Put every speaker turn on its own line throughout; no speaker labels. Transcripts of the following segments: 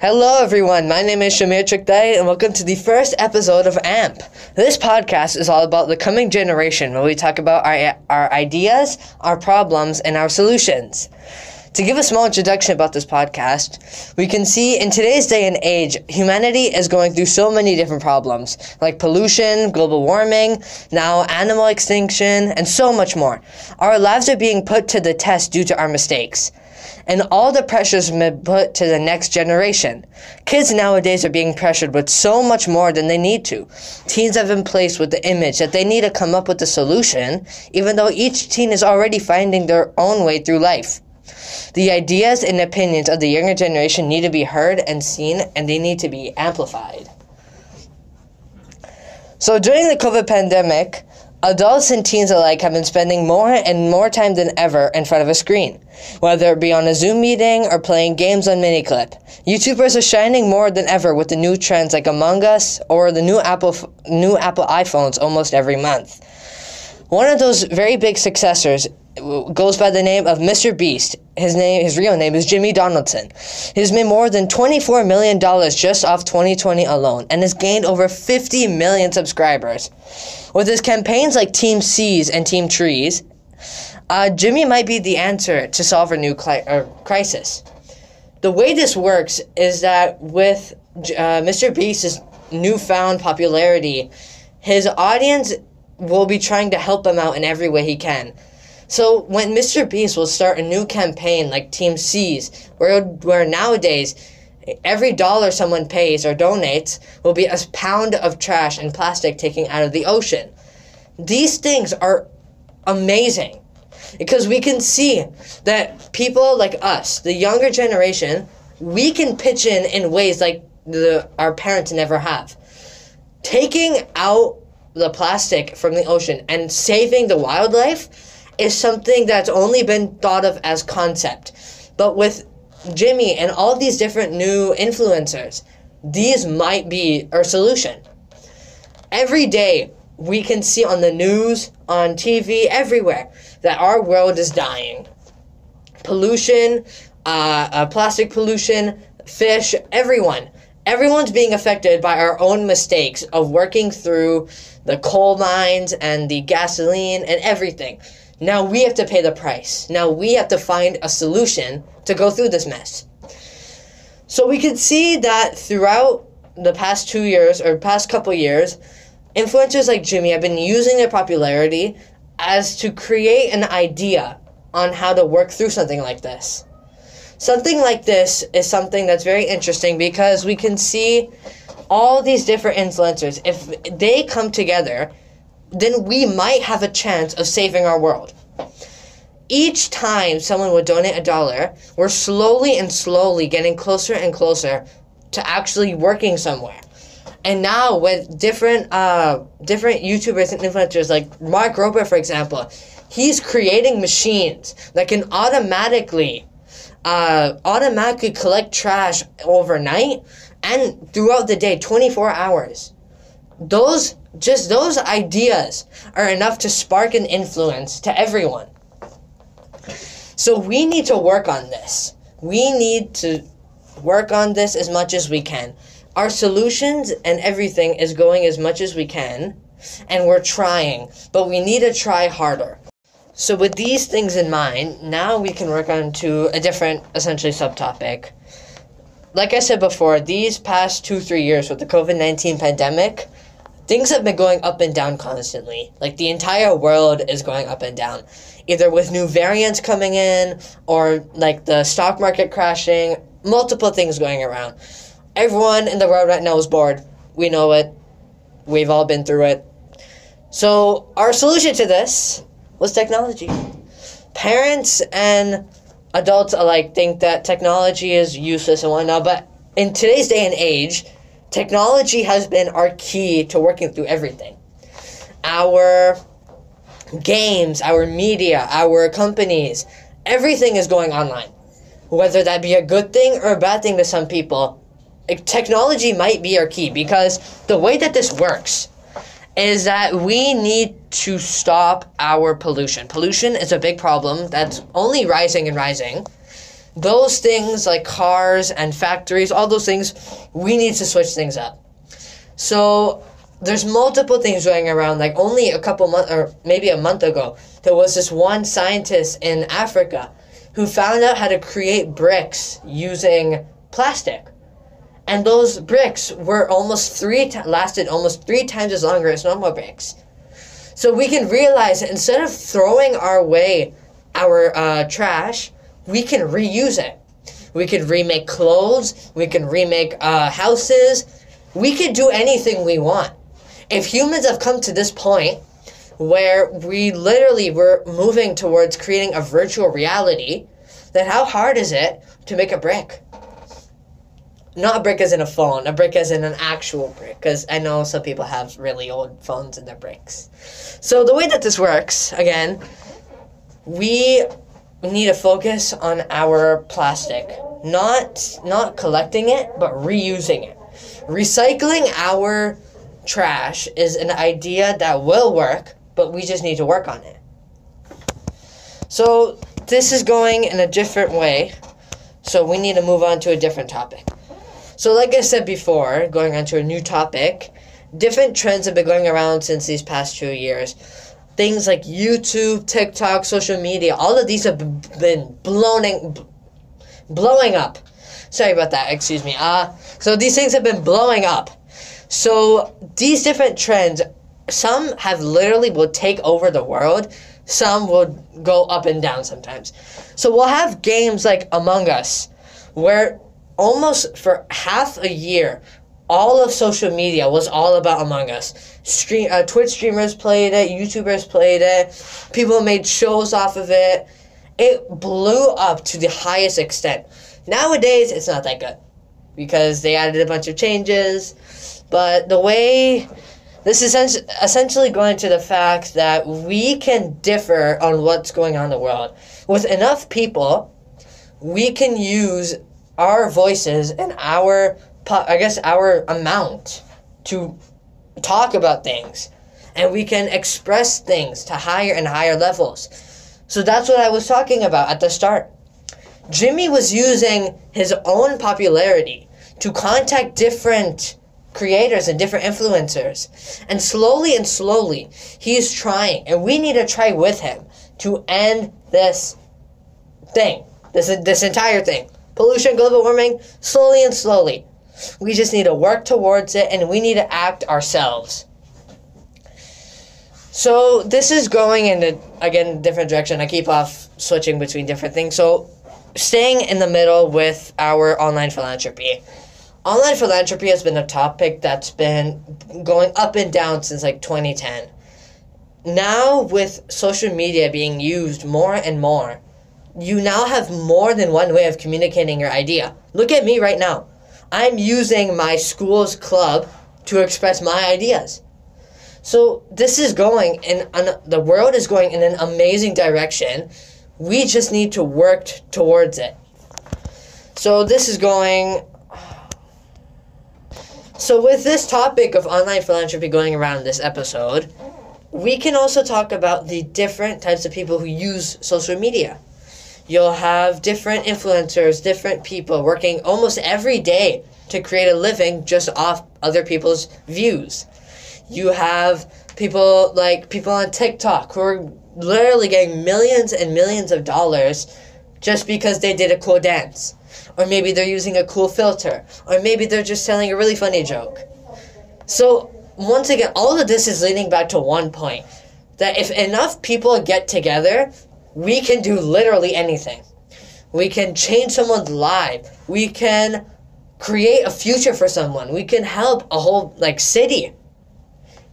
Hello, everyone. My name is Shahmir Chughtai, and welcome to the first episode of AMP. This podcast is all about the coming generation, where we talk about our, our ideas, our problems, and our solutions. To give a small introduction about this podcast, we can see in today's day and age, humanity is going through so many different problems, like pollution, global warming, now animal extinction, and so much more. Our lives are being put to the test due to our mistakes and all the pressures been put to the next generation. Kids nowadays are being pressured with so much more than they need to. Teens have been placed with the image that they need to come up with a solution, even though each teen is already finding their own way through life. The ideas and opinions of the younger generation need to be heard and seen, and they need to be amplified. So during the COVID pandemic, Adults and teens alike have been spending more and more time than ever in front of a screen, whether it be on a Zoom meeting or playing games on Miniclip. YouTubers are shining more than ever with the new trends like Among Us or the new Apple new Apple iPhones almost every month. One of those very big successors goes by the name of Mr. Beast. His name, his real name is Jimmy Donaldson. He's made more than $24 million just off 2020 alone and has gained over 50 million subscribers. With his campaigns like Team Seas and Team Trees, uh, Jimmy might be the answer to solve a new cli- uh, crisis. The way this works is that with uh, Mr. Beast's newfound popularity, his audience will be trying to help him out in every way he can. So when Mr. Beast will start a new campaign like Team Seas, where where nowadays every dollar someone pays or donates will be a pound of trash and plastic taken out of the ocean. These things are amazing because we can see that people like us, the younger generation, we can pitch in in ways like the our parents never have. Taking out the plastic from the ocean and saving the wildlife is something that's only been thought of as concept. But with Jimmy and all these different new influencers, these might be our solution. Every day, we can see on the news, on TV, everywhere, that our world is dying. Pollution, uh, uh, plastic pollution, fish, everyone. Everyone's being affected by our own mistakes of working through the coal mines and the gasoline and everything. Now we have to pay the price. Now we have to find a solution to go through this mess. So we could see that throughout the past two years or past couple years, influencers like Jimmy have been using their popularity as to create an idea on how to work through something like this. Something like this is something that's very interesting because we can see all these different influencers. If they come together then we might have a chance of saving our world. Each time someone would donate a dollar, we're slowly and slowly getting closer and closer to actually working somewhere. And now with different uh, different YouTubers and influencers like Mark Rober, for example, he's creating machines that can automatically uh, automatically collect trash overnight and throughout the day, 24 hours. Those just those ideas are enough to spark an influence to everyone. So we need to work on this. We need to work on this as much as we can. Our solutions and everything is going as much as we can, and we're trying, but we need to try harder. So with these things in mind, now we can work on to a different essentially subtopic. Like I said before, these past two, three years with the COVID 19 pandemic, things have been going up and down constantly. Like the entire world is going up and down, either with new variants coming in or like the stock market crashing, multiple things going around. Everyone in the world right now is bored. We know it. We've all been through it. So, our solution to this was technology. Parents and adults alike think that technology is useless and whatnot, but in today's day and age, Technology has been our key to working through everything. Our games, our media, our companies, everything is going online. Whether that be a good thing or a bad thing to some people, technology might be our key because the way that this works is that we need to stop our pollution. Pollution is a big problem that's only rising and rising those things like cars and factories, all those things, we need to switch things up. So there's multiple things going around. Like only a couple months, or maybe a month ago, there was this one scientist in Africa who found out how to create bricks using plastic. And those bricks were almost three t- lasted almost three times as longer as normal bricks. So we can realize that instead of throwing our way our uh, trash, we can reuse it. We could remake clothes. We can remake uh, houses. We could do anything we want. If humans have come to this point where we literally were moving towards creating a virtual reality, then how hard is it to make a brick? Not a brick as in a phone, a brick as in an actual brick, because I know some people have really old phones in their bricks. So the way that this works, again, we need to focus on our plastic, not not collecting it, but reusing it. Recycling our trash is an idea that will work, but we just need to work on it. So this is going in a different way. So we need to move on to a different topic. So like I said before, going on to a new topic, different trends have been going around since these past two years. Things like YouTube, TikTok, social media, all of these have been blowing, blowing up. Sorry about that. Excuse me. Uh, so these things have been blowing up. So these different trends, some have literally will take over the world. Some will go up and down sometimes. So we'll have games like Among Us, where almost for half a year, all of social media was all about Among Us. Stream, uh, Twitch streamers played it, YouTubers played it, people made shows off of it. It blew up to the highest extent. Nowadays, it's not that good because they added a bunch of changes. But the way this is essentially going to the fact that we can differ on what's going on in the world. With enough people, we can use our voices and our, I guess, our amount to talk about things. And we can express things to higher and higher levels. So that's what I was talking about at the start. Jimmy was using his own popularity to contact different creators and different influencers. And slowly and slowly, he's trying, and we need to try with him to end this thing, this, this entire thing. Pollution, global warming, slowly and slowly. We just need to work towards it and we need to act ourselves. So this is going in a again different direction. I keep off switching between different things. So staying in the middle with our online philanthropy. Online philanthropy has been a topic that's been going up and down since like 2010. Now with social media being used more and more, you now have more than one way of communicating your idea. Look at me right now. I'm using my school's club to express my ideas. So this is going and the world is going in an amazing direction. We just need to work t- towards it. So this is going So with this topic of online philanthropy going around this episode, we can also talk about the different types of people who use social media. You'll have different influencers, different people working almost every day to create a living just off other people's views. You have people like people on TikTok who are literally getting millions and millions of dollars just because they did a cool dance. Or maybe they're using a cool filter. Or maybe they're just telling a really funny joke. So, once again, all of this is leading back to one point that if enough people get together we can do literally anything. We can change someone's life. We can create a future for someone. We can help a whole like city.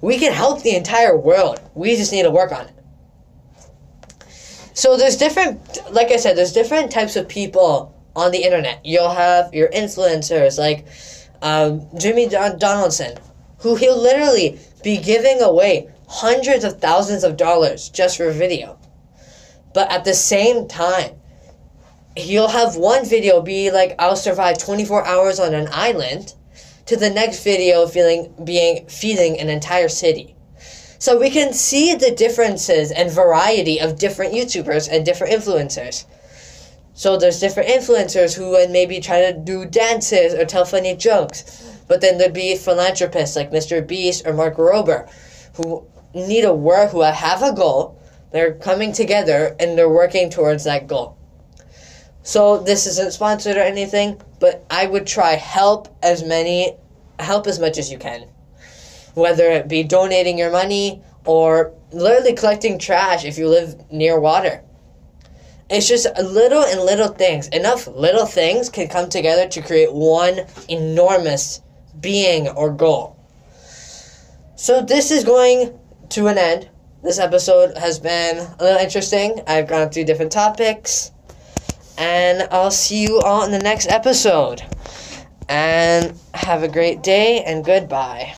We can help the entire world. We just need to work on it. So there's different like I said, there's different types of people on the internet. You'll have your influencers like um, Jimmy Don- Donaldson, who he'll literally be giving away hundreds of thousands of dollars just for a video. But at the same time, you'll have one video be like, I'll survive 24 hours on an island, to the next video feeling being feeding an entire city. So we can see the differences and variety of different YouTubers and different influencers. So there's different influencers who would maybe try to do dances or tell funny jokes. But then there'd be philanthropists like Mr. Beast or Mark Rober who need a work who have a goal. They're coming together and they're working towards that goal. So this isn't sponsored or anything, but I would try help as many help as much as you can. Whether it be donating your money or literally collecting trash if you live near water. It's just little and little things. Enough little things can come together to create one enormous being or goal. So this is going to an end. This episode has been a little interesting. I've gone through different topics. And I'll see you all in the next episode. And have a great day and goodbye.